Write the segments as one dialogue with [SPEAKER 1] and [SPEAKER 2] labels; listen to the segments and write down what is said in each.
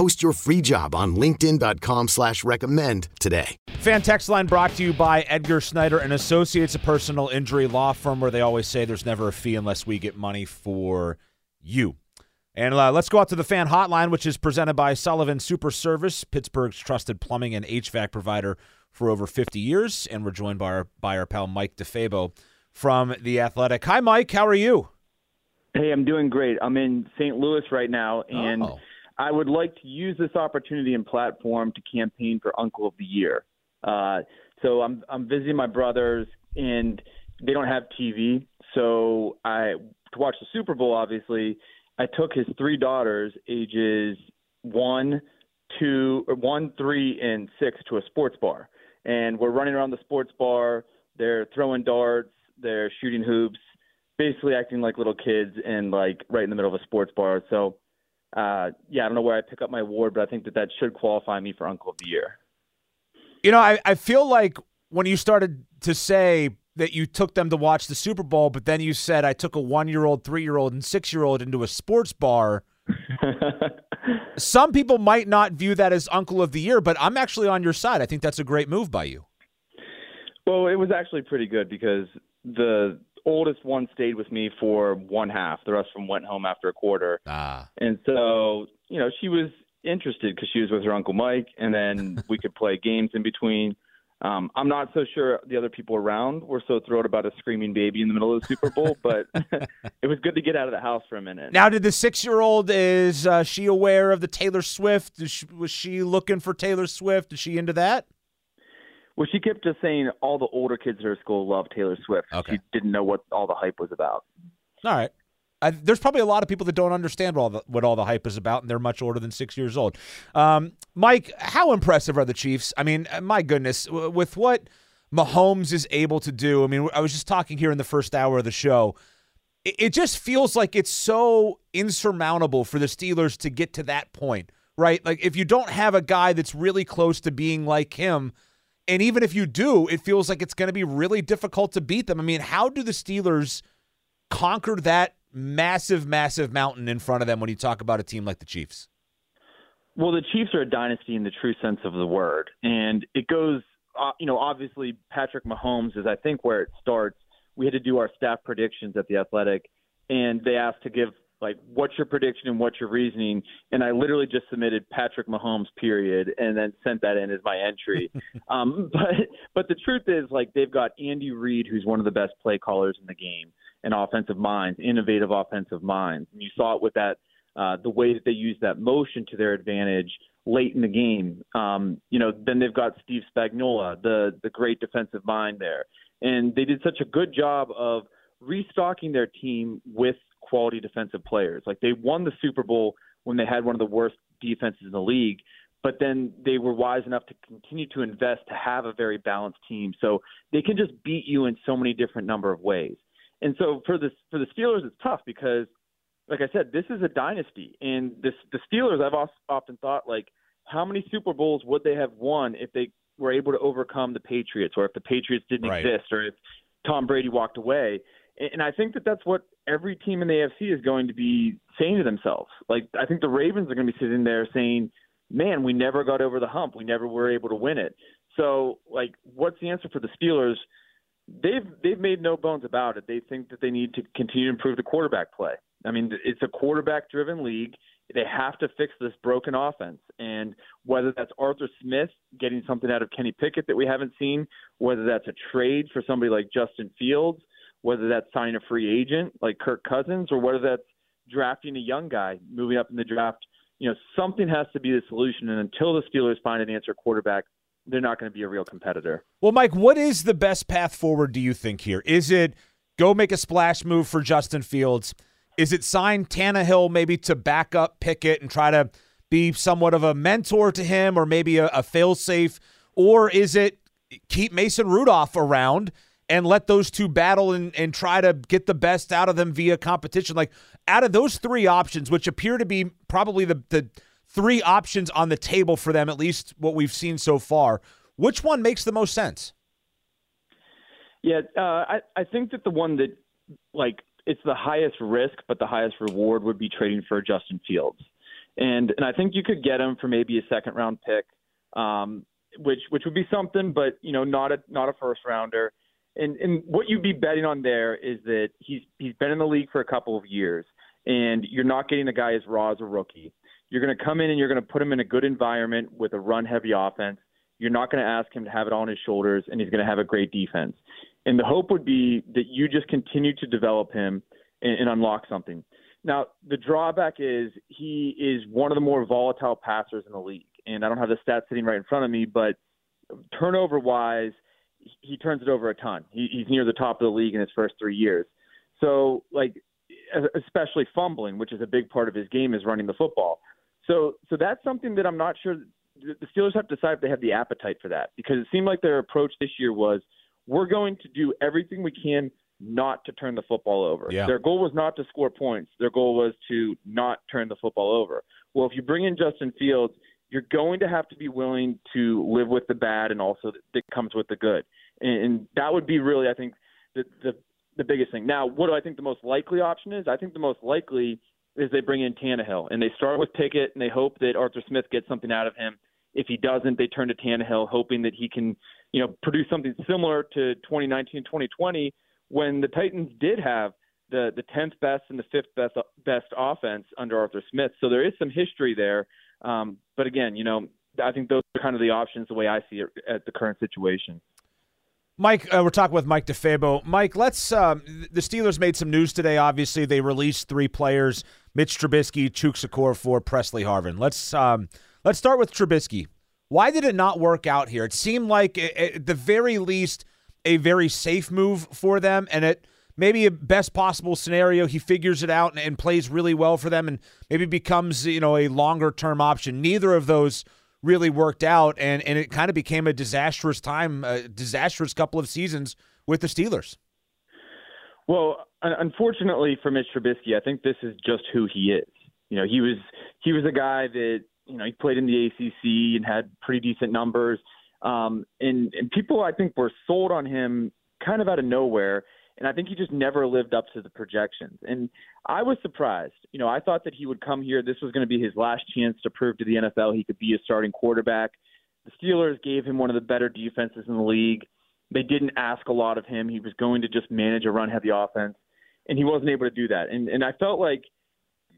[SPEAKER 1] Post your free job on LinkedIn.com slash recommend today.
[SPEAKER 2] Fan text line brought to you by Edgar Snyder and Associates, a personal injury law firm where they always say there's never a fee unless we get money for you. And uh, let's go out to the fan hotline, which is presented by Sullivan Super Service, Pittsburgh's trusted plumbing and HVAC provider for over 50 years. And we're joined by our, by our pal Mike DeFabo from The Athletic. Hi, Mike. How are you?
[SPEAKER 3] Hey, I'm doing great. I'm in St. Louis right now, and
[SPEAKER 2] Oh.
[SPEAKER 3] I would like to use this opportunity and platform to campaign for Uncle of the Year. Uh, so I'm I'm visiting my brothers, and they don't have TV. So I to watch the Super Bowl. Obviously, I took his three daughters, ages one, two, or one, three, and six, to a sports bar, and we're running around the sports bar. They're throwing darts. They're shooting hoops basically acting like little kids and like right in the middle of a sports bar. So, uh, yeah, I don't know where I pick up my award, but I think that that should qualify me for Uncle of the Year.
[SPEAKER 2] You know, I, I feel like when you started to say that you took them to watch the Super Bowl, but then you said I took a one year old, three year old, and six year old into a sports bar. Some people might not view that as Uncle of the Year, but I'm actually on your side. I think that's a great move by you.
[SPEAKER 3] well, it was actually pretty good because the oldest one stayed with me for one half. The rest of them went home after a quarter.
[SPEAKER 2] Ah.
[SPEAKER 3] And so, you know, she was interested because she was with her uncle Mike, and then we could play games in between. Um, I'm not so sure the other people around were so thrilled about a screaming baby in the middle of the Super Bowl, but it was good to get out of the house for a minute.
[SPEAKER 2] Now, did the six year old, is uh, she aware of the Taylor Swift? Is she, was she looking for Taylor Swift? Is she into that?
[SPEAKER 3] Well, she kept just saying all the older kids at her school love Taylor Swift.
[SPEAKER 2] Okay.
[SPEAKER 3] She didn't know what all the hype was about.
[SPEAKER 2] All right. I, there's probably a lot of people that don't understand what all, the, what all the hype is about, and they're much older than six years old. Um, Mike, how impressive are the Chiefs? I mean, uh, my goodness, w- with what Mahomes is able to do. I mean, I was just talking here in the first hour of the show. It, it just feels like it's so insurmountable for the Steelers to get to that point, right? Like, if you don't have a guy that's really close to being like him, and even if you do, it feels like it's going to be really difficult to beat them. I mean, how do the Steelers conquer that massive, massive mountain in front of them when you talk about a team like the Chiefs?
[SPEAKER 3] Well, the Chiefs are a dynasty in the true sense of the word, and it goes. Uh, you know, obviously Patrick Mahomes is, I think, where it starts. We had to do our staff predictions at the Athletic, and they asked to give like, what's your prediction and what's your reasoning? And I literally just submitted Patrick Mahomes, period, and then sent that in as my entry. um, but but the truth is, like, they've got Andy Reid, who's one of the best play callers in the game, and offensive minds, innovative offensive minds. And you saw it with that uh, the way that they use that motion to their advantage late in the game. Um, you know, then they've got Steve Spagnuolo, the the great defensive mind there, and they did such a good job of restocking their team with quality defensive players. Like they won the Super Bowl when they had one of the worst defenses in the league, but then they were wise enough to continue to invest to have a very balanced team. So they can just beat you in so many different number of ways. And so for the for the Steelers, it's tough because, like I said, this is a dynasty, and this the Steelers. I've often thought like, how many Super Bowls would they have won if they were able to overcome the Patriots, or if the Patriots didn't
[SPEAKER 2] Right.
[SPEAKER 3] exist, or if Tom Brady walked away? And I think that that's what every team in the AFC is going to be saying to themselves. Like I think the Ravens are going to be sitting there saying, "Man, we never got over the hump. We never were able to win it." So, like, what's the answer for the Steelers? They've they've made no bones about it. They think that they need to continue to improve the quarterback play. I mean, it's a quarterback-driven league, they have to fix this broken offense. And whether that's Arthur Smith getting something out of Kenny Pickett that we haven't seen, whether that's a trade for somebody like Justin Fields, whether that's signing a free agent like Kirk Cousins, or whether that's drafting a young guy moving up in the draft, you know, something has to be the solution. And until the Steelers find an answer quarterback, they're not going to be a real competitor.
[SPEAKER 2] Well, Mike, what is the best path forward, do you think, here? Is it go make a splash move for Justin Fields? Is it sign Tannehill maybe to back up Pickett and try to be somewhat of a mentor to him or maybe a, a failsafe? Or is it keep Mason Rudolph around and let those two battle and, and try to get the best out of them via competition? Like, out of those three options, which appear to be probably the, the three options on the table for them, at least what we've seen so far, which one makes the most sense?
[SPEAKER 3] Yeah, uh, I, I think that the one that, like, it's the highest risk, but the highest reward would be trading for Justin Fields, and and I think you could get him for maybe a second round pick, um, which which would be something, but you know not a not a first rounder. And and what you'd be betting on there is that he's he's been in the league for a couple of years, and you're not getting a guy as raw as a rookie. You're going to come in and you're going to put him in a good environment with a run heavy offense. You're not going to ask him to have it on his shoulders, and he's going to have a great defense. And the hope would be that you just continue to develop him and, and unlock something. Now, the drawback is he is one of the more volatile passers in the league. And I don't have the stats sitting right in front of me, but turnover wise, he turns it over a ton. He, he's near the top of the league in his first three years. So, like, especially fumbling, which is a big part of his game, is running the football. So, so that's something that I'm not sure the Steelers have to decide if they have the appetite for that because it seemed like their approach this year was – we're going to do everything we can not to turn the football over.
[SPEAKER 2] Yeah.
[SPEAKER 3] Their goal was not to score points. Their goal was to not turn the football over. Well, if you bring in Justin Fields, you're going to have to be willing to live with the bad and also that comes with the good. And, that would be really, I think, the, the the biggest thing. Now, what do I think the most likely option is? I think the most likely is they bring in Tannehill and they start with Pickett and they hope that Arthur Smith gets something out of him. If he doesn't, they turn to Tannehill, hoping that he can you know, produce something similar to 2019, 2020, when the Titans did have the the 10th best and the fifth best best offense under Arthur Smith. So there is some history there. Um, but again, you know, I think those are kind of the options the way I see it at the current situation.
[SPEAKER 2] Mike, uh, we're talking with Mike DeFabo. Mike, let's. Um, the Steelers made some news today. Obviously, they released three players: Mitch Trubisky, Chukwuma Okorafor, for Presley Harvin. Let's um, let's start with Trubisky. Why did it not work out here? It seemed like, at the very least, a very safe move for them, and it maybe a best possible scenario. He figures it out and, and plays really well for them, and maybe becomes you know a longer term option. Neither of those really worked out, and and it kind of became a disastrous time, a disastrous couple of seasons with the Steelers.
[SPEAKER 3] Well, unfortunately for Mitch Trubisky, I think this is just who he is. You know, he was he was a guy that you know, he played in the ACC and had pretty decent numbers. Um, and, and people, I think, were sold on him kind of out of nowhere. And I think he just never lived up to the projections. And I was surprised. You know, I thought that he would come here. This was going to be his last chance to prove to the NFL he could be a starting quarterback. The Steelers gave him one of the better defenses in the league. They didn't ask a lot of him. He was going to just manage a run heavy offense, and he wasn't able to do that. And and I felt like –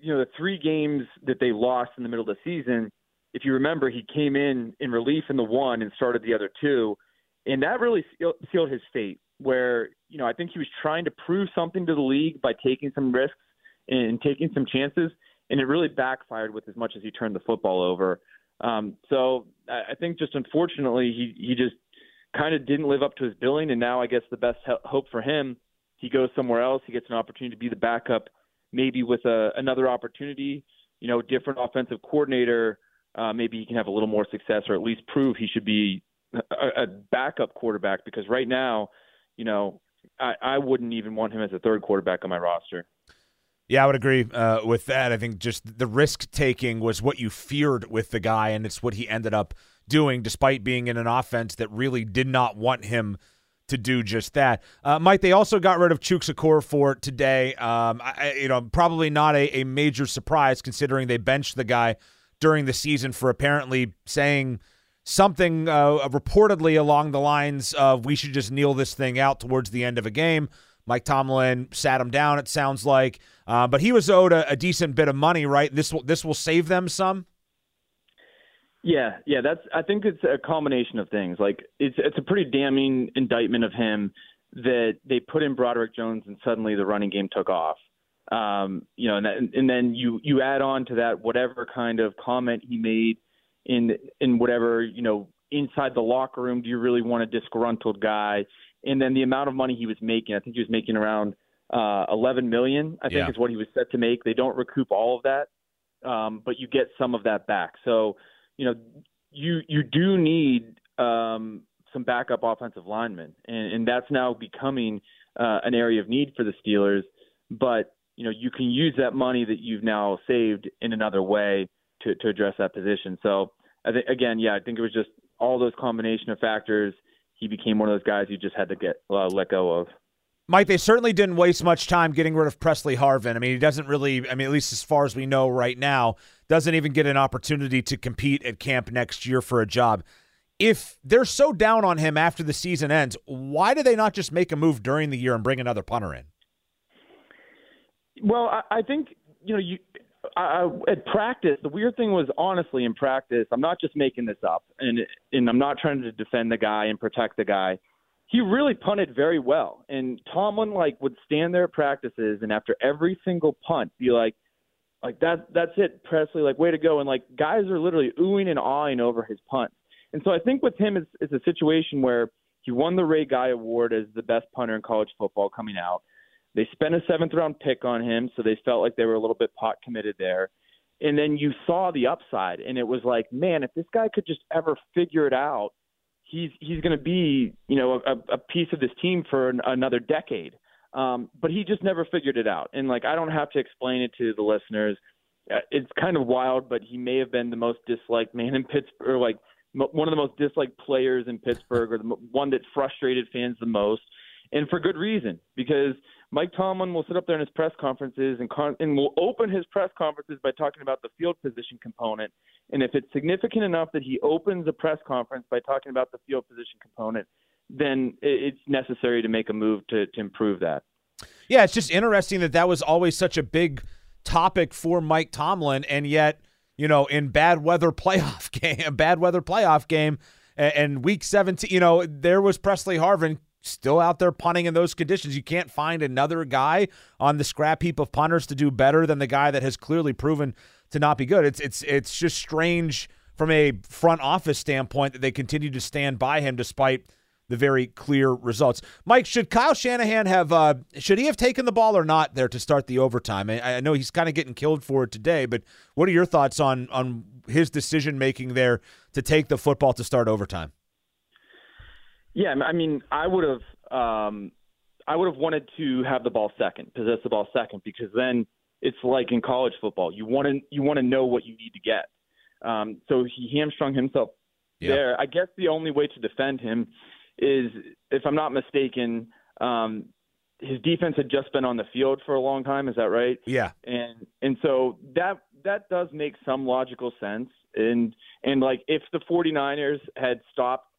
[SPEAKER 3] you know, the three games that they lost in the middle of the season, if you remember, he came in in relief in the one and started the other two, and that really sealed his fate. Where you know, I think he was trying to prove something to the league by taking some risks and taking some chances, and it really backfired with as much as he turned the football over. Um, so I think just unfortunately he he just kind of didn't live up to his billing, and now I guess the best hope for him, he goes somewhere else. He gets an opportunity to be the backup maybe with a, another opportunity, you know, different offensive coordinator, uh, maybe he can have a little more success or at least prove he should be a, a backup quarterback because right now, you know, I, I wouldn't even want him as a third quarterback on my roster.
[SPEAKER 2] Yeah, I would agree uh, with that. I think just the risk taking was what you feared with the guy, and it's what he ended up doing, despite being in an offense that really did not want him to do just that. Uh, Mike, they also got rid of Chukwuma Okorafor today. Um, I, you know, probably not a, a major surprise considering they benched the guy during the season for apparently saying something uh, reportedly along the lines of we should just kneel this thing out towards the end of a game. Mike Tomlin sat him down. It sounds like, uh, but he was owed a, a, decent bit of money, right? This will this will save them some.
[SPEAKER 3] Yeah, yeah, that's. I think it's a combination of things. Like it's it's a pretty damning indictment of him that they put in Broderick Jones and suddenly the running game took off. Um, you know, and, that, and then you you add on to that whatever kind of comment he made in in whatever you know inside the locker room. Do you really want a disgruntled guy? And then the amount of money he was making. I think he was making around uh, 11 million. I think
[SPEAKER 2] yeah.
[SPEAKER 3] is what he was set to make. They don't recoup all of that, um, but you get some of that back. So you know you you do need um, some backup offensive linemen, and, and that's now becoming uh, an area of need for the Steelers. But you know you can use that money that you've now saved in another way to to address that position. So I think again, yeah, I think it was just all those combination of factors. He became one of those guys you just had to get uh, let go of.
[SPEAKER 2] Mike, they certainly didn't waste much time getting rid of Presley Harvin. I mean, he doesn't really, I mean, at least as far as we know right now, doesn't even get an opportunity to compete at camp next year for a job. If they're so down on him after the season ends, why do they not just make a move during the year and bring another punter in?
[SPEAKER 3] Well, I, I think you know you I, at practice. The weird thing was honestly in practice. I'm not just making this up, and and I'm not trying to defend the guy and protect the guy. He really punted very well, and Tomlin like would stand there at practices, and after every single punt, be like, like that that's it, Presley. Like way to go, and like guys are literally oohing and awing over his punt. And so I think with him, it's, it's a situation where he won the Ray Guy Award as the best punter in college football coming out. They spent a seventh round pick on him, so they felt like they were a little bit pot committed there. And then you saw the upside, and it was like, man, if this guy could just ever figure it out, he's he's going to be, you know, a, a piece of this team for an, another decade. Um, but he just never figured it out. And like, I don't have to explain it to the listeners. Uh, it's kind of wild, but he may have been the most disliked man in Pittsburgh, or like one of the most disliked players in Pittsburgh, or the one that frustrated fans the most, and for good reason because Mike Tomlin will sit up there in his press conferences and, con- and will open his press conferences by talking about the field position component. And if it's significant enough that he opens a press conference by talking about the field position component, then it's necessary to make a move to, to improve that.
[SPEAKER 2] Yeah, it's just interesting that that was always such a big topic for Mike Tomlin, and yet, you know, in bad weather playoff game, bad weather playoff game, and week 17, you know, there was Presley Harvin still out there punting in those conditions. You can't find another guy on the scrap heap of punters to do better than the guy that has clearly proven to not be good. It's it's it's just strange from a front office standpoint that they continue to stand by him despite the very clear results. Mike, should Kyle Shanahan have uh, should he have taken the ball or not there to start the overtime? I, I know he's kind of getting killed for it today, but what are your thoughts on on his decision making there to take the football to start overtime?
[SPEAKER 3] Yeah, I mean, I would have, um, I would have wanted to have the ball second, possess the ball second, because then it's like in college football. You want to, you want to know what you need to get. Um, so he hamstrung himself yeah. there. I guess the only way to defend him is, if I'm not mistaken, um, his defense had just been on the field for a long time. Is that right?
[SPEAKER 2] Yeah.
[SPEAKER 3] And and so that that does make some logical sense. And and like if the 49ers had stopped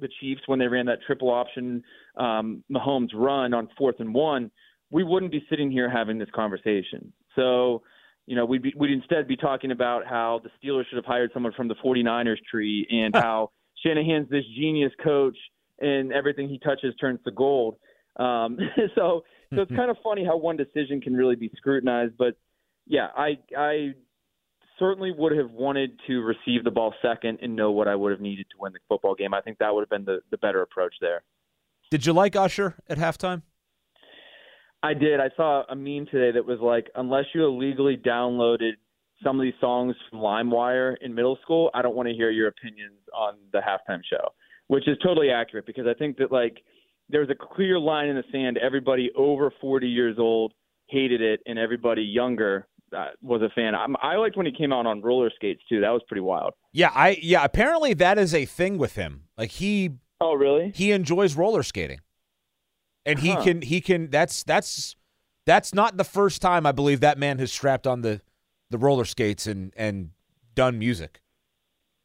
[SPEAKER 3] the Chiefs when they ran that triple option um, Mahomes run on fourth and one, we wouldn't be sitting here having this conversation. So, you know, we'd, be, we'd instead be talking about how the Steelers should have hired someone from the 49ers tree and how Shanahan's this genius coach and everything he touches turns to gold. Um, so, so it's kind of funny how one decision can really be scrutinized. But yeah, I, I certainly would have wanted to receive the ball second and know what I would have needed to win the football game. I think that would have been the, the better approach there.
[SPEAKER 2] Did you like Usher at halftime?
[SPEAKER 3] I did. I saw a meme today that was like, unless you illegally downloaded some of these songs from LimeWire in middle school, I don't want to hear your opinions on the halftime show, which is totally accurate because I think that like there's a clear line in the sand. Everybody over 40 years old hated it, and everybody younger uh, was a fan. I'm, I liked when he came out on roller skates too. That was pretty wild.
[SPEAKER 2] Yeah, I yeah. Apparently that is a thing with him. Like he.
[SPEAKER 3] Oh really?
[SPEAKER 2] He enjoys roller skating, and he huh. can he can. That's that's that's not the first time I believe that man has strapped on the the roller skates and and done music.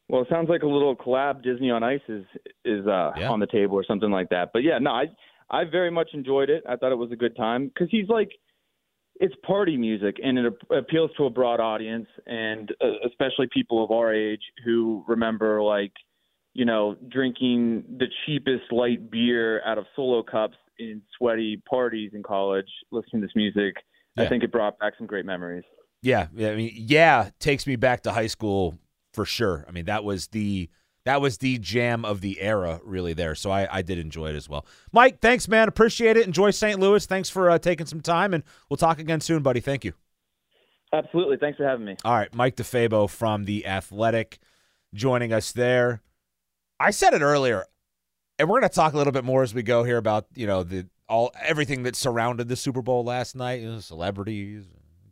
[SPEAKER 3] Well, it sounds like a little collab Disney on Ice is is uh, yeah. on the table or something like that. But yeah, no, I I very much enjoyed it. I thought it was a good time because he's like, it's party music and it appeals to a broad audience, and uh, especially people of our age who remember like, you know, drinking the cheapest light beer out of solo cups in sweaty parties in college, listening to this music.
[SPEAKER 2] Yeah.
[SPEAKER 3] I think it brought back some great memories.
[SPEAKER 2] Yeah, yeah. I mean, yeah, takes me back to high school for sure. I mean, that was the that was the jam of the era, really. There, so I, I did enjoy it as well. Mike, thanks, man. Appreciate it. Enjoy St. Louis. Thanks for uh, taking some time, and we'll talk again soon, buddy. Thank you.
[SPEAKER 3] Absolutely. Thanks for having me.
[SPEAKER 2] All right, Mike DeFabo from the Athletic, joining us there. I said it earlier, and we're going to talk a little bit more as we go here about you know the all everything that surrounded the Super Bowl last night. You know, celebrities,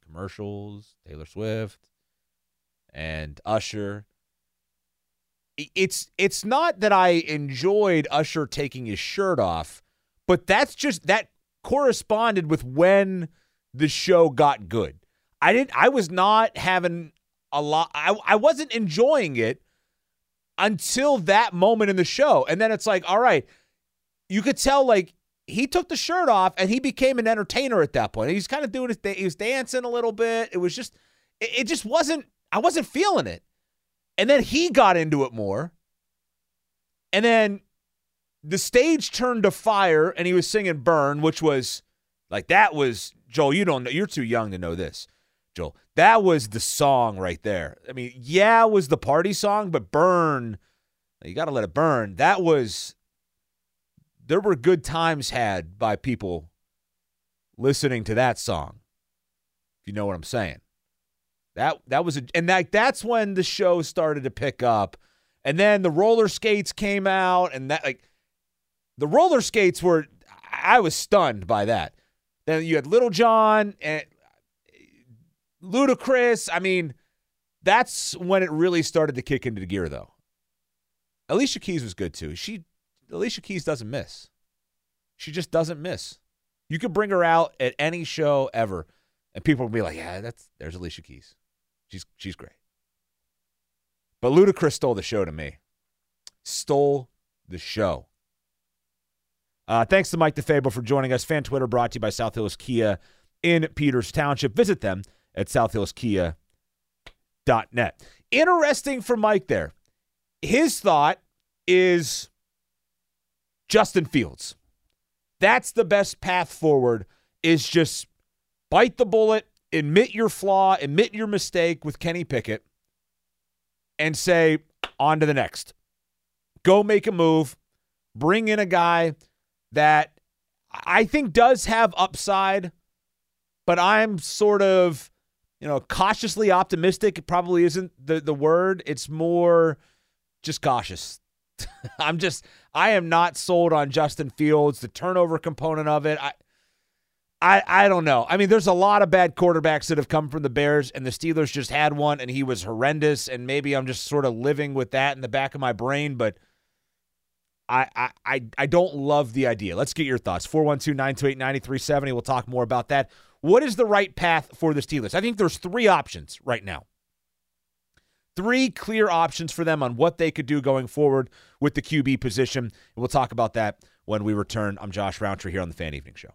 [SPEAKER 2] commercials, Taylor Swift, and Usher. It's it's not that I enjoyed Usher taking his shirt off, but that's just that corresponded with when the show got good. I didn't I was not having a lot I I wasn't enjoying it until that moment in the show. And then it's like, all right, you could tell like he took the shirt off and he became an entertainer at that point. He's kind of doing his he was dancing a little bit. It was just it, it just wasn't I wasn't feeling it. And then he got into it more. And then the stage turned to fire and he was singing Burn, which was like that was Joel, you don't know you're too young to know this. Joel. That was the song right there. I mean, yeah, it was the party song, but Burn, you got to let it burn. That was there were good times had by people listening to that song. If you know what I'm saying. That that was a, and that that's when the show started to pick up. And then the roller skates came out and that like the roller skates were I was stunned by that. Then you had Lil Jon and Ludacris. I mean, that's when it really started to kick into gear though. Alicia Keys was good too. She Alicia Keys doesn't miss. She just doesn't miss. You could bring her out at any show ever, and people will be like, "Yeah, that's there's Alicia Keys. She's she's great." But Ludacris stole the show to me. Stole the show. Uh, thanks to Mike DeFabo for joining us. Fan Twitter brought to you by South Hills Kia in Peters Township. Visit them at southhillskia.net. Interesting for Mike there. His thought is Justin Fields. That's the best path forward is just bite the bullet, admit your flaw, admit your mistake with Kenny Pickett and say on to the next. Go make a move, bring in a guy that I think does have upside, but I'm sort of, you know, cautiously optimistic. It probably isn't the, the word. It's more just cautious. I'm just I am not sold on Justin Fields, the turnover component of it. I I I don't know. I mean, there's a lot of bad quarterbacks that have come from the Bears and the Steelers just had one and he was horrendous and maybe I'm just sort of living with that in the back of my brain, but I, I, I, don't love the idea. Let's get your thoughts. 412 928 9370. We'll talk more about that. What is the right path for the Steelers? I think there's three options right now. Three clear options for them on what they could do going forward with the QB position. And we'll talk about that when we return. I'm Josh Rowntree here on the Fan Evening Show.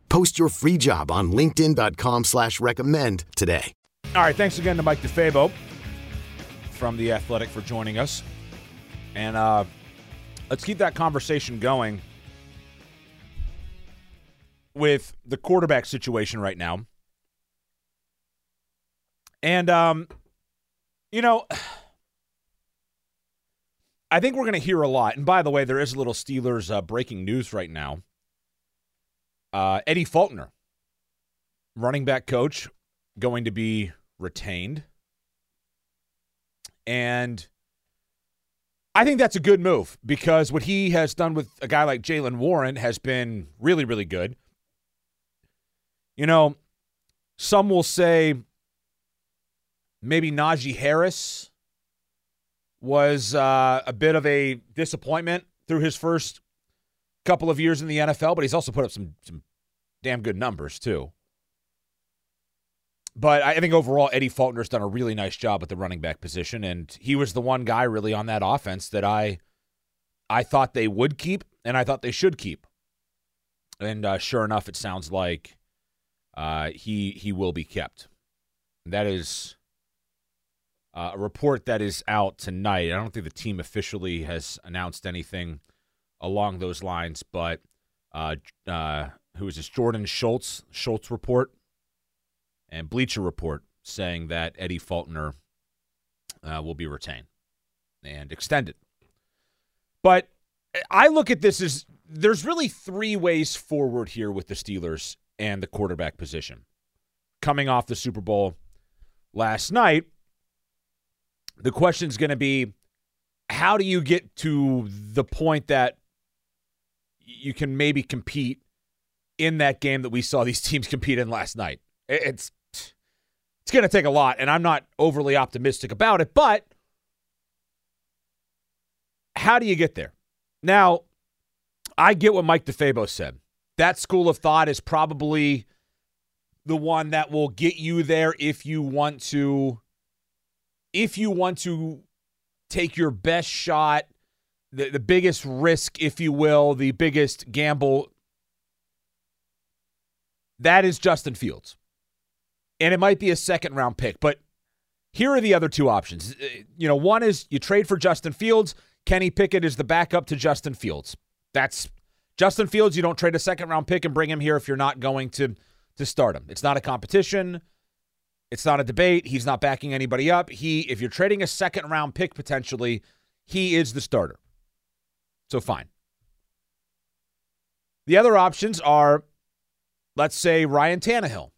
[SPEAKER 1] Post your free job on LinkedIn.com slash recommend today.
[SPEAKER 2] All right, thanks again to Mike DeFabo from The Athletic for joining us. And uh, let's keep that conversation going with the quarterback situation right now. And, um, you know, I think we're going to hear a lot. And by the way, there is a little Steelers uh, breaking news right now. Uh, Eddie Faulkner, running back coach, going to be retained. And I think that's a good move because what he has done with a guy like Jaylen Warren has been really, really good. You know, some will say maybe Najee Harris was uh, a bit of a disappointment through his first couple of years in the NFL, but he's also put up some some damn good numbers too. But I think overall, Eddie Faulkner's done a really nice job at the running back position, and he was the one guy really on that offense that I I thought they would keep, and I thought they should keep. And uh, sure enough, it sounds like uh, he he will be kept. That is uh, a report that is out tonight. I don't think the team officially has announced anything along those lines, but uh, uh, who is this? Jordan Schultz, Schultz report, and Bleacher Report saying that Eddie Faulkner uh, will be retained and extended. But I look at this as there's really three ways forward here with the Steelers and the quarterback position. Coming off the Super Bowl last night, the question is going to be how do you get to the point that you can maybe compete in that game that we saw these teams compete in last night? It's it's going to take a lot, and I'm not overly optimistic about it, but how do you get there? Now, I get what Mike DeFabo said. That school of thought is probably the one that will get you there if you want to if you want to take your best shot, the, the biggest risk, if you will, the biggest gamble, that is Justin Fields. And it might be a second round pick, but here are the other two options. Uh, you know, one is you trade for Justin Fields. Kenny Pickett is the backup to Justin Fields. That's Justin Fields. You don't trade a second round pick and bring him here if you're not going to to start him. It's not a competition. It's not a debate. He's not backing anybody up. He, if you're trading a second round pick potentially, he is the starter. So fine. The other options are, let's say, Ryan Tannehill.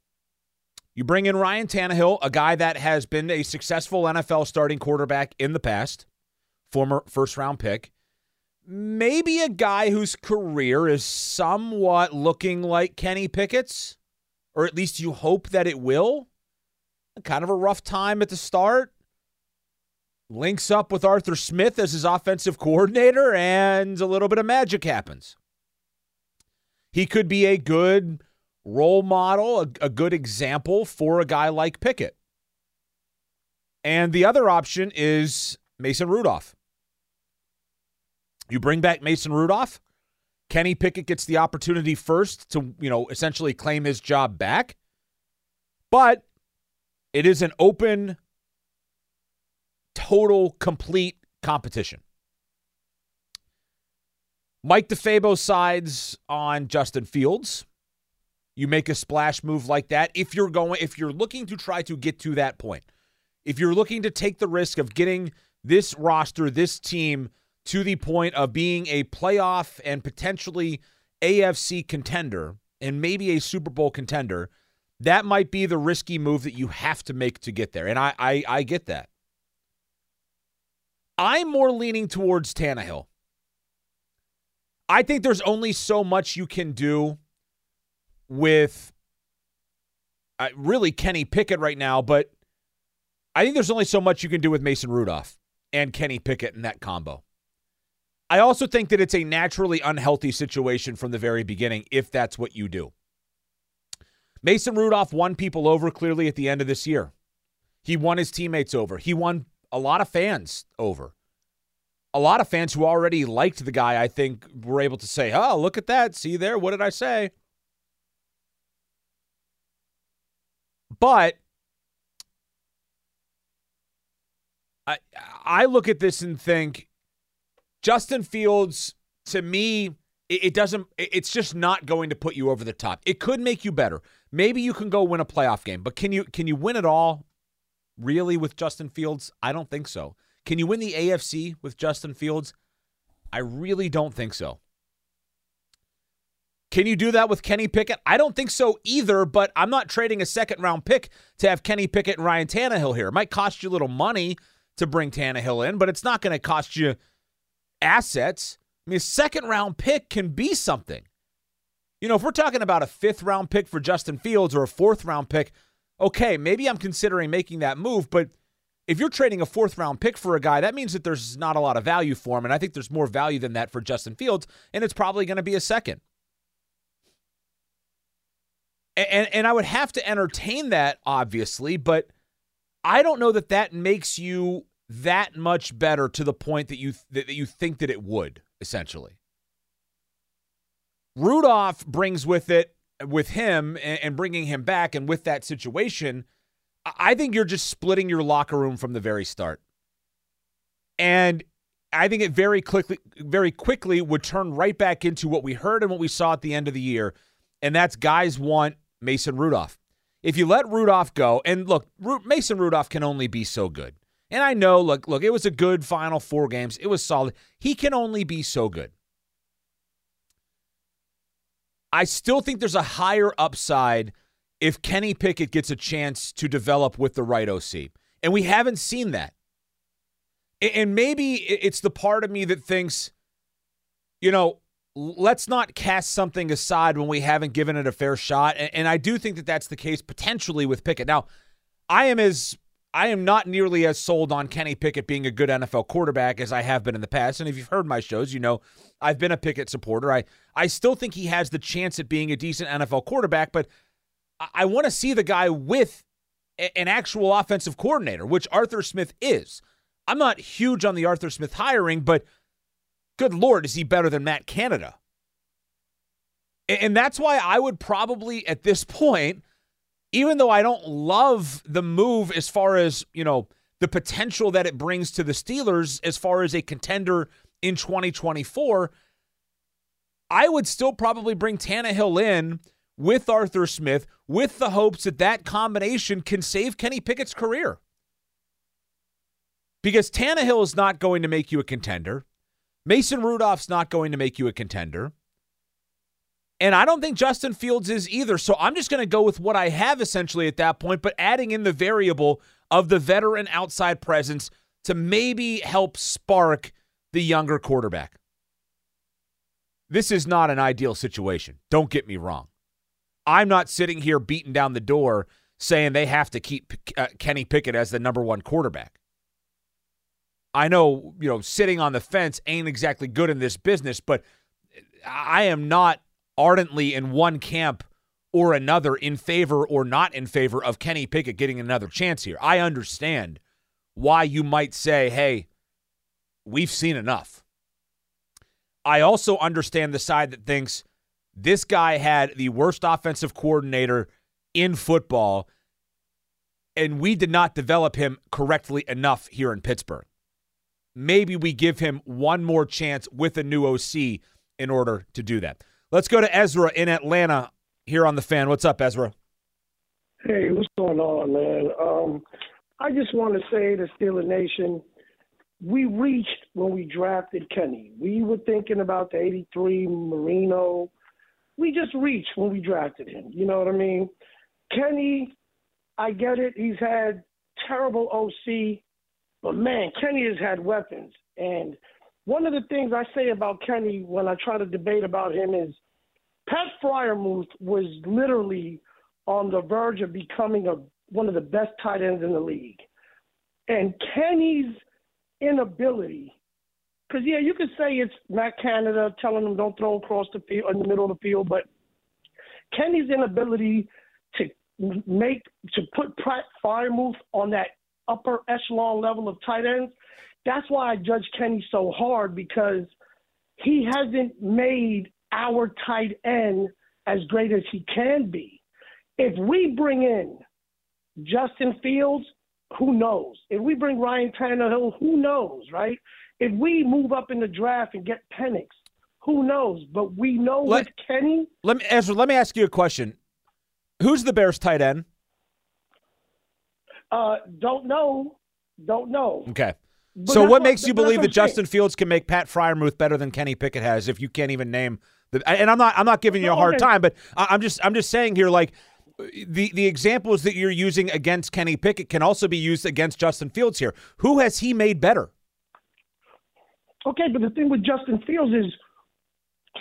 [SPEAKER 2] You bring in Ryan Tannehill, a guy that has been a successful NFL starting quarterback in the past, former first round pick. Maybe a guy whose career is somewhat looking like Kenny Pickett's, or at least you hope that it will kind of a rough time at the start. Links up with Arthur Smith as his offensive coordinator, and a little bit of magic happens. He could be a good role model, a, a good example for a guy like Pickett. And the other option is Mason Rudolph. You bring back Mason Rudolph. Kenny Pickett gets the opportunity first to, you know, essentially claim his job back. But it is an open, total, complete competition. Mike DeFabo sides on Justin Fields. You make a splash move like that if you're going if you're looking to try to get to that point. If you're looking to take the risk of getting this roster, this team to the point of being a playoff and potentially AFC contender and maybe a Super Bowl contender, that might be the risky move that you have to make to get there. And I, I, I get that. I'm more leaning towards Tannehill. I think there's only so much you can do with uh, really Kenny Pickett right now, but I think there's only so much you can do with Mason Rudolph and Kenny Pickett in that combo. I also think that it's a naturally unhealthy situation from the very beginning if that's what you do. Mason Rudolph won people over clearly at the end of this year. He won his teammates over. He won a lot of fans over. A lot of fans who already liked the guy, I think, were able to say, oh, look at that. See there? What did I say? But I I look at this and think Justin Fields to me it, doesn't it's just not going to put you over the top. It could make you better. Maybe you can go win a playoff game, but can you can you win it all really with Justin Fields? I don't think so. Can you win the AFC with Justin Fields? I really don't think so. Can you do that with Kenny Pickett? I don't think so either, but I'm not trading a second round pick to have Kenny Pickett and Ryan Tannehill here. It might cost you a little money to bring Tannehill in, but it's not going to cost you assets. I mean, a second round pick can be something. You know, if we're talking about a fifth round pick for Justin Fields or a fourth round pick, okay, maybe I'm considering making that move, but if you're trading a fourth round pick for a guy, that means that there's not a lot of value for him. And I think there's more value than that for Justin Fields, and it's probably going to be a second. And, and I would have to entertain that, obviously, but I don't know that that makes you that much better to the point that you that you think that it would essentially. Rudolph brings with it with him and, bringing him back and with that situation, I think you're just splitting your locker room from the very start. And I think it very quickly very quickly would turn right back into what we heard and what we saw at the end of the year, and that's guys want Mason Rudolph. If you let Rudolph go, and look, Mason Rudolph can only be so good. And I know, look, look, it was a good final four games. It was solid. He can only be so good. I still think there's a higher upside if Kenny Pickett gets a chance to develop with the right OC. And we haven't seen that. And maybe it's the part of me that thinks, you know, let's not cast something aside when we haven't given it a fair shot. And, I do think that that's the case potentially with Pickett. Now, I am as I am not nearly as sold on Kenny Pickett being a good NFL quarterback as I have been in the past. And if you've heard my shows, you know I've been a Pickett supporter. I I still think he has the chance at being a decent NFL quarterback, but I, I want to see the guy with a, an actual offensive coordinator, which Arthur Smith is. I'm not huge on the Arthur Smith hiring, but good lord, is he better than Matt Canada? And that's why I would probably, at this point, even though I don't love the move as far as, you know, the potential that it brings to the Steelers as far as a contender in 2024, I would still probably bring Tannehill in with Arthur Smith with the hopes that that combination can save Kenny Pickett's career. Because Tannehill is not going to make you a contender. Mason Rudolph's not going to make you a contender. And I don't think Justin Fields is either. So I'm just going to go with what I have essentially at that point, but adding in the variable of the veteran outside presence to maybe help spark the younger quarterback. This is not an ideal situation. Don't get me wrong. I'm not sitting here beating down the door saying they have to keep uh, Kenny Pickett as the number one quarterback. I know, you know, sitting on the fence ain't exactly good in this business, but I am not ardently in one camp or another in favor or not in favor of Kenny Pickett getting another chance here. I understand why you might say, hey, we've seen enough. I also understand the side that thinks this guy had the worst offensive coordinator in football, and we did not develop him correctly enough here in Pittsburgh maybe we give him one more chance with a new OC in order to do that. Let's go to Ezra in Atlanta here on the fan. What's up, Ezra?
[SPEAKER 4] Hey, what's going on, man? Um, I just want to say to Steeler Nation, we reached when we drafted Kenny. We were thinking about the 83 Marino. We just reached when we drafted him. You know what I mean? Kenny, I get it. He's had terrible OC, but man, Kenny has had weapons. And one of the things I say about Kenny when I try to debate about him is Pat Freiermuth was literally on the verge of becoming a one of the best tight ends in the league. And Kenny's inability, because yeah, you could say it's Matt Canada telling him don't throw across the field in the middle of the field, but Kenny's inability to make to put Pratt Freiermuth on that upper echelon level of tight ends. That's why I judge Kenny so hard because he hasn't made our tight end as great as he can be. If we bring in Justin Fields, who knows? If we bring Ryan Tannehill, who knows, right? If we move up in the draft and get Penix, who knows? But we know let, with Kenny.
[SPEAKER 2] Let me Ezra, let me ask you a question. Who's the Bears tight end?
[SPEAKER 4] Uh, don't know. Don't know.
[SPEAKER 2] Okay. But so what makes you believe that Justin Fields can make Pat Freiermuth better than Kenny Pickett has if you can't even name the and I'm not I'm not giving you a hard time, but I'm just I'm just saying here like the the examples that you're using against Kenny Pickett can also be used against Justin Fields here. Who has he made better?
[SPEAKER 4] Okay, but the thing with Justin Fields is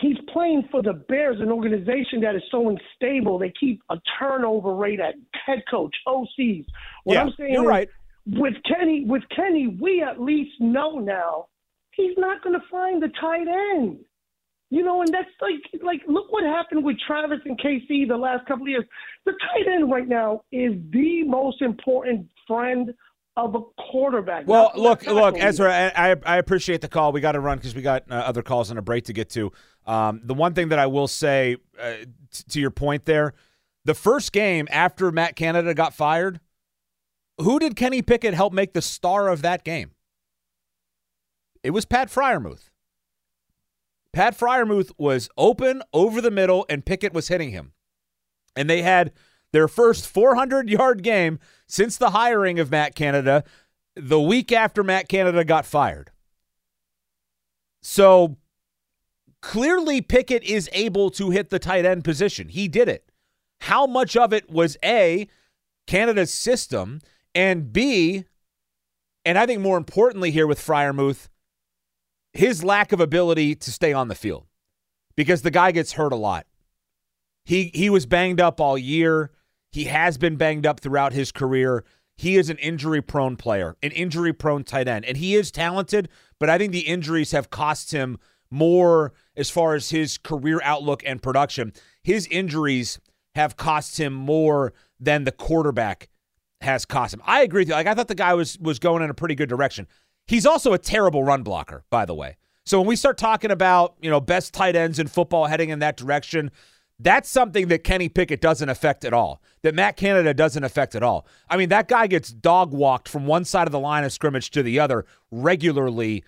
[SPEAKER 4] he's playing for the Bears, an organization that is so unstable. They keep a turnover rate at head coach, OCs. What
[SPEAKER 2] yeah,
[SPEAKER 4] I'm saying
[SPEAKER 2] you're
[SPEAKER 4] is,
[SPEAKER 2] right.
[SPEAKER 4] With Kenny, with Kenny, we at least know now he's not going to find the tight end. You know, and that's like like look what happened with Travis and KC the last couple of years. The tight end right now is the most important friend of a quarterback.
[SPEAKER 2] Well, look, look, Ezra, I, I appreciate the call. We got to run because we got uh, other calls and a break to get to. Um, the one thing that I will say uh, t- to your point there, the first game after Matt Canada got fired, who did Kenny Pickett help make the star of that game? It was Pat Freiermuth. Pat Freiermuth was open over the middle, and Pickett was hitting him. And they had their first 400 yard game since the hiring of Matt Canada the week after Matt Canada got fired. So clearly, Pickett is able to hit the tight end position. He did it. How much of it was A, Canada's system, and B, and I think more importantly here with Freiermuth, his lack of ability to stay on the field because the guy gets hurt a lot. He he was banged up all year. He has been banged up throughout his career. He is an injury prone player, an injury prone tight end, and he is talented, but I think the injuries have cost him more as far as his career outlook and production. His injuries have cost him more than the quarterback has cost him. I agree with you. Like I thought the guy was was going in a pretty good direction. He's also a terrible run blocker, by the way. So when we start talking about, you know, best tight ends in football heading in that direction, that's something that Kenny Pickett doesn't affect at all. That Matt Canada doesn't affect at all. I mean, that guy gets dog walked from one side of the line of scrimmage to the other regularly,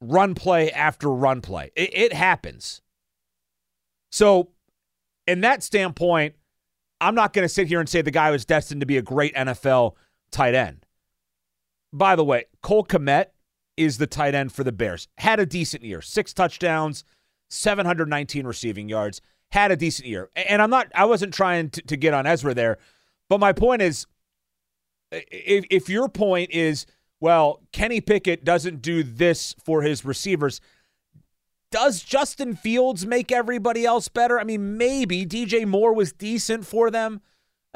[SPEAKER 2] run play after run play. It, it happens. So, in that standpoint, I'm not going to sit here and say the guy was destined to be a great NFL tight end. By the way, Cole Kmet is the tight end for the Bears. Had a decent year, six touchdowns, 719 receiving yards. Had a decent year, and I'm not. I wasn't trying to, to get on Ezra there, but my point is, if if your point is, well, Kenny Pickett doesn't do this for his receivers. Does Justin Fields make everybody else better? I mean, maybe DJ Moore was decent for them.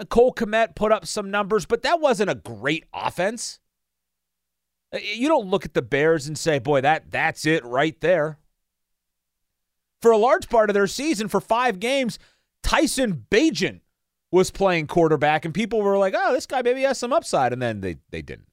[SPEAKER 2] Cole Kmet put up some numbers, but that wasn't a great offense. Uh, you don't look at the Bears and say, boy, that that's it right there. For a large part of their season, for five games, Tyson Bagent was playing quarterback, and people were like, oh, this guy maybe has some upside. And then they, they didn't.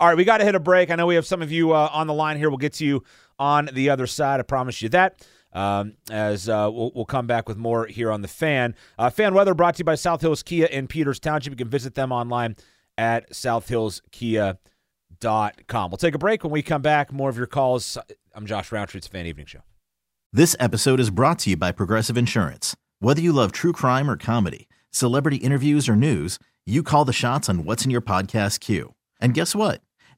[SPEAKER 2] All right, we got to hit a break. I know we have some of you uh, on the line here. We'll get to you on the other side. I promise you that. Um, as uh, we'll, we'll, come back with more here on the fan. Uh, fan weather brought to you by South Hills Kia in Peters Township. You can visit them online at southhillskia.com com. We'll take a break. When we come back, more of your calls. I'm Josh Rowntree. It's Fan Evening Show.
[SPEAKER 5] This episode is brought to you by Progressive Insurance. Whether you love true crime or comedy, celebrity interviews or news, you call the shots on what's in your podcast queue. And guess what?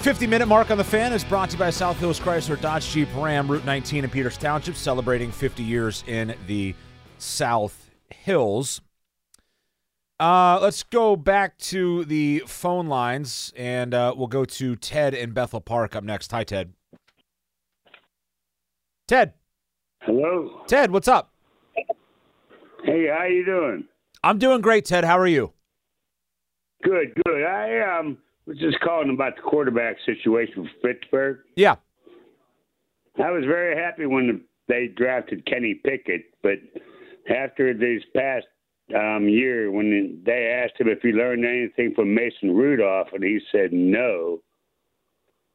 [SPEAKER 2] 50 minute mark on the fan is brought to you by South Hills Chrysler Dodge Jeep Ram Route 19 in Peters Township, celebrating 50 years in the South Hills. Uh, let's go back to the phone lines, and uh, we'll go to Ted in Bethel Park up next. Hi, Ted. Ted.
[SPEAKER 6] Hello.
[SPEAKER 2] Ted, what's up?
[SPEAKER 6] Hey, how you doing?
[SPEAKER 2] I'm doing great, Ted. How are you?
[SPEAKER 6] Good, good. I um was just calling about the quarterback situation for Pittsburgh.
[SPEAKER 2] Yeah.
[SPEAKER 6] I was very happy when they drafted Kenny Pickett, but after this past um, year, when they asked him if he learned anything from Mason Rudolph, and he said no,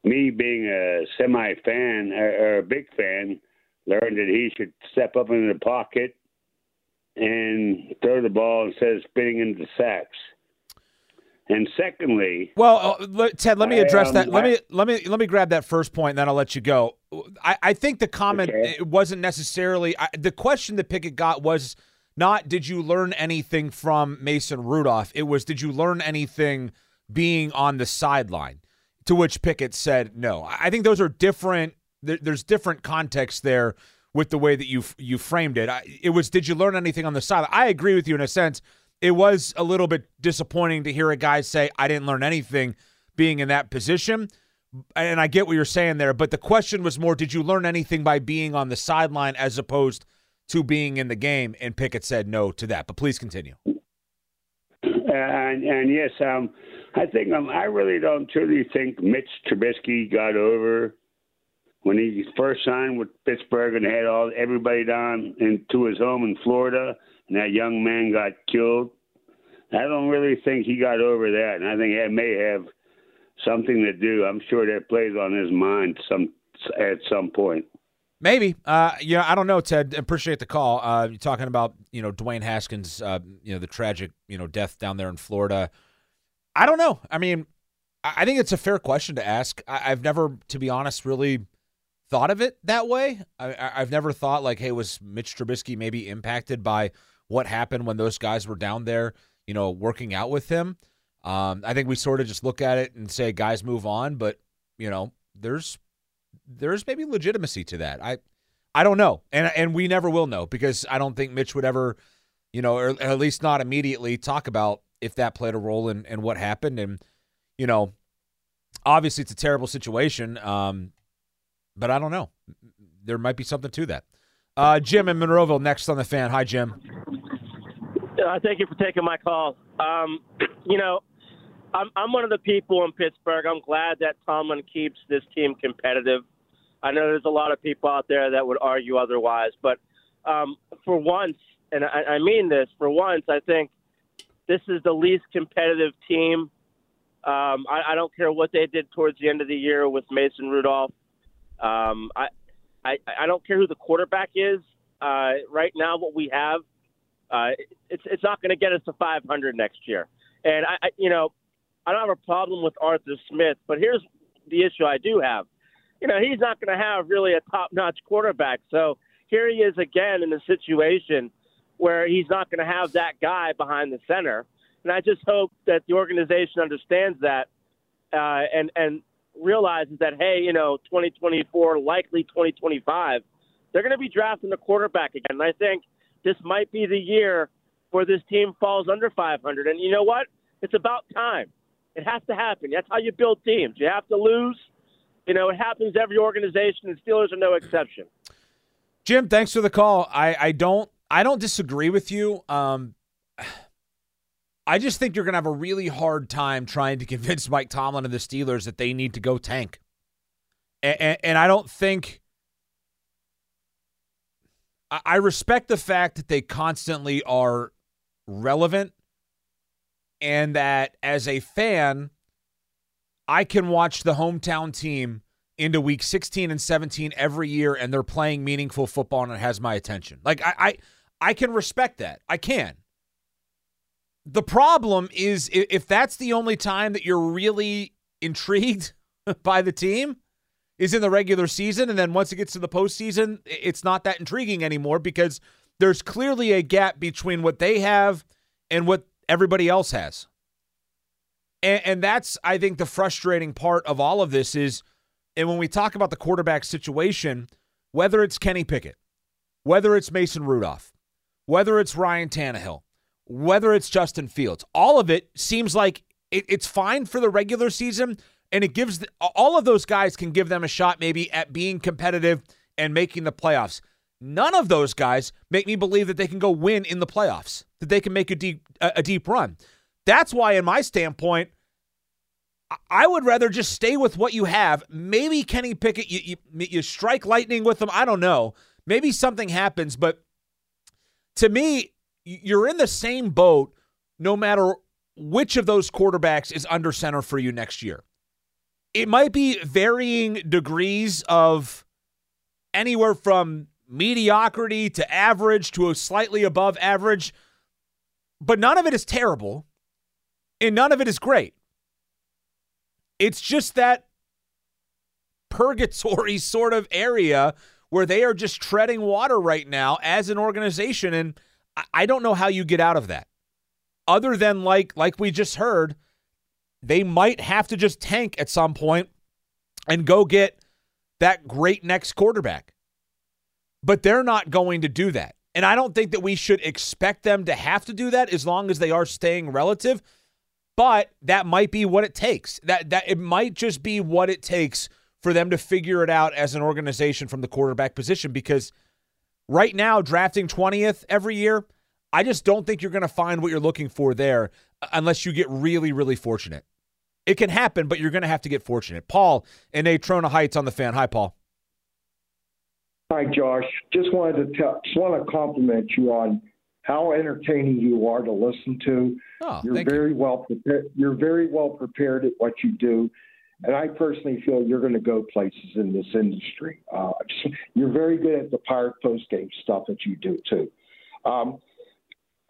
[SPEAKER 6] me being a semi fan or a big fan, learned that he should step up into the pocket and throw the ball instead of spinning into the sacks. And secondly,
[SPEAKER 2] well, uh, Ted, let me address
[SPEAKER 6] um,
[SPEAKER 2] that. Let
[SPEAKER 6] I,
[SPEAKER 2] me let me let me grab that first point, and then I'll let you go. I, I think the comment
[SPEAKER 6] Okay.
[SPEAKER 2] it wasn't necessarily I, the question that Pickett got was not did you learn anything from Mason Rudolph. It was did you learn anything being on the sideline. To which Pickett said no. I I think those are different. There, there's different context there with the way that you you framed it. I, it was did you learn anything on the sideline? I agree with you in a sense it was a little bit disappointing to hear a guy say, I didn't learn anything being in that position. And I get what you're saying there, but the question was more, did you learn anything by being on the sideline as opposed to being in the game? And Pickett said no to that. But please continue.
[SPEAKER 6] and, and yes, um, I think um, I really don't truly think Mitch Trubisky got over when he first signed with Pittsburgh and had all everybody down into his home in Florida, and that young man got killed. I don't really think he got over that, and I think that may have something to do. I'm sure that plays on his mind some at some point.
[SPEAKER 2] Maybe. Uh, yeah, I don't know, Ted. Appreciate the call. Uh, you're talking about, you know, Dwayne Haskins, uh, you know, the tragic, you know, death down there in Florida. I don't know. I mean, I think it's a fair question to ask. I, I've never, to be honest, really thought of it that way. I, I've never thought like, hey, was Mitch Trubisky maybe impacted by what happened when those guys were down there, you know, working out with him? Um, I think we sort of just look at it and say guys move on, but you know, there's there's maybe legitimacy to that. I I don't know, and and we never will know because I don't think Mitch would ever, you know, or at least not immediately talk about if that played a role in, in what happened. And you know, obviously it's a terrible situation, um, but I don't know. There might be something to that. Uh, Jim in Monroeville next on the fan. Hi, Jim.
[SPEAKER 7] Uh, thank you for taking my call. Um, you know, I'm, I'm one of the people in Pittsburgh. I'm glad that Tomlin keeps this team competitive. I know there's a lot of people out there that would argue otherwise, but um, for once, and I, I mean this, for once, I think this is the least competitive team. Um, I, I don't care what they did towards the end of the year with Mason Rudolph. Um, I, I, I don't care who the quarterback is. Uh, right now, what we have, uh, it's it's not going to get us to 500 next year. And I, I, you know, I don't have a problem with Arthur Smith, but here's the issue I do have. You know, he's not going to have really a top-notch quarterback. So here he is again in a situation where he's not going to have that guy behind the center. And I just hope that the organization understands that uh, and and realizes that hey, you know, 2024, likely 2025, they're going to be drafting a quarterback again. And I think this might be the year where this team falls under 500. And you know what? It's about time. It has to happen. That's how you build teams. You have to lose. You know, it happens every organization, and Steelers are no exception.
[SPEAKER 2] Jim, thanks for the call. I, I don't I don't disagree with you. Um, I just think you're going to have a really hard time trying to convince Mike Tomlin and the Steelers that they need to go tank. And, and, and I don't think. I respect the fact that they constantly are relevant and that as a fan, I can watch the hometown team into week 16 and 17 every year and they're playing meaningful football and it has my attention. Like I I, I can respect that. I can. The problem is if that's the only time that you're really intrigued by the team is in the regular season, and then once it gets to the postseason, it's not that intriguing anymore because there's clearly a gap between what they have and what everybody else has. And, and that's, I think, the frustrating part of all of this is, and when we talk about the quarterback situation, whether it's Kenny Pickett, whether it's Mason Rudolph, whether it's Ryan Tannehill, whether it's Justin Fields, all of it seems like it, it's fine for the regular season. And it gives the, all of those guys can give them a shot maybe at being competitive and making the playoffs. None of those guys make me believe that they can go win in the playoffs, that they can make a deep a deep run. That's why, in my standpoint, I would rather just stay with what you have. Maybe Kenny Pickett, you, you, you strike lightning with them. I don't know. Maybe something happens, but to me, you're in the same boat no matter which of those quarterbacks is under center for you next year. It might be varying degrees of anywhere from mediocrity to average to a slightly above average, but none of it is terrible and none of it is great. It's just that purgatory sort of area where they are just treading water right now as an organization. And I don't know how you get out of that. Other than like like we just heard, they might have to just tank at some point and go get that great next quarterback. But they're not going to do that. And I don't think that we should expect them to have to do that as long as they are staying relative. But that might be what it takes. That that it might just be what it takes for them to figure it out as an organization from the quarterback position because right now drafting 20th every year, I just don't think you're going to find what you're looking for there uh, unless you get really really fortunate. It can happen, but you're going to have to get fortunate. Paul in Natrona Heights on the fan. Hi Paul.
[SPEAKER 8] Hi Josh. Just wanted to tell just want to compliment you on how entertaining you are to listen to.
[SPEAKER 2] Oh,
[SPEAKER 8] you're very
[SPEAKER 2] you.
[SPEAKER 8] well prepared. You're very well prepared at what you do, and I personally feel you're going to go places in this industry. Uh, you're very good at the Pirate post game stuff that you do too. Um,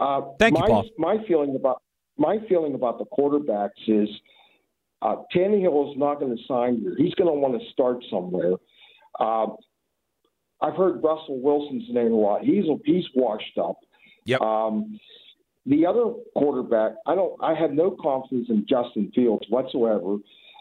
[SPEAKER 8] uh,
[SPEAKER 2] Thank
[SPEAKER 8] my,
[SPEAKER 2] you, Paul.
[SPEAKER 8] My feeling about my feeling about the quarterbacks is uh, Tannehill is not going to sign here. He's going to want to start somewhere. Uh, I've heard Russell Wilson's name a lot. He's he's washed up.
[SPEAKER 2] Yep.
[SPEAKER 8] Um, the other quarterback, I don't. I have no confidence in Justin Fields whatsoever.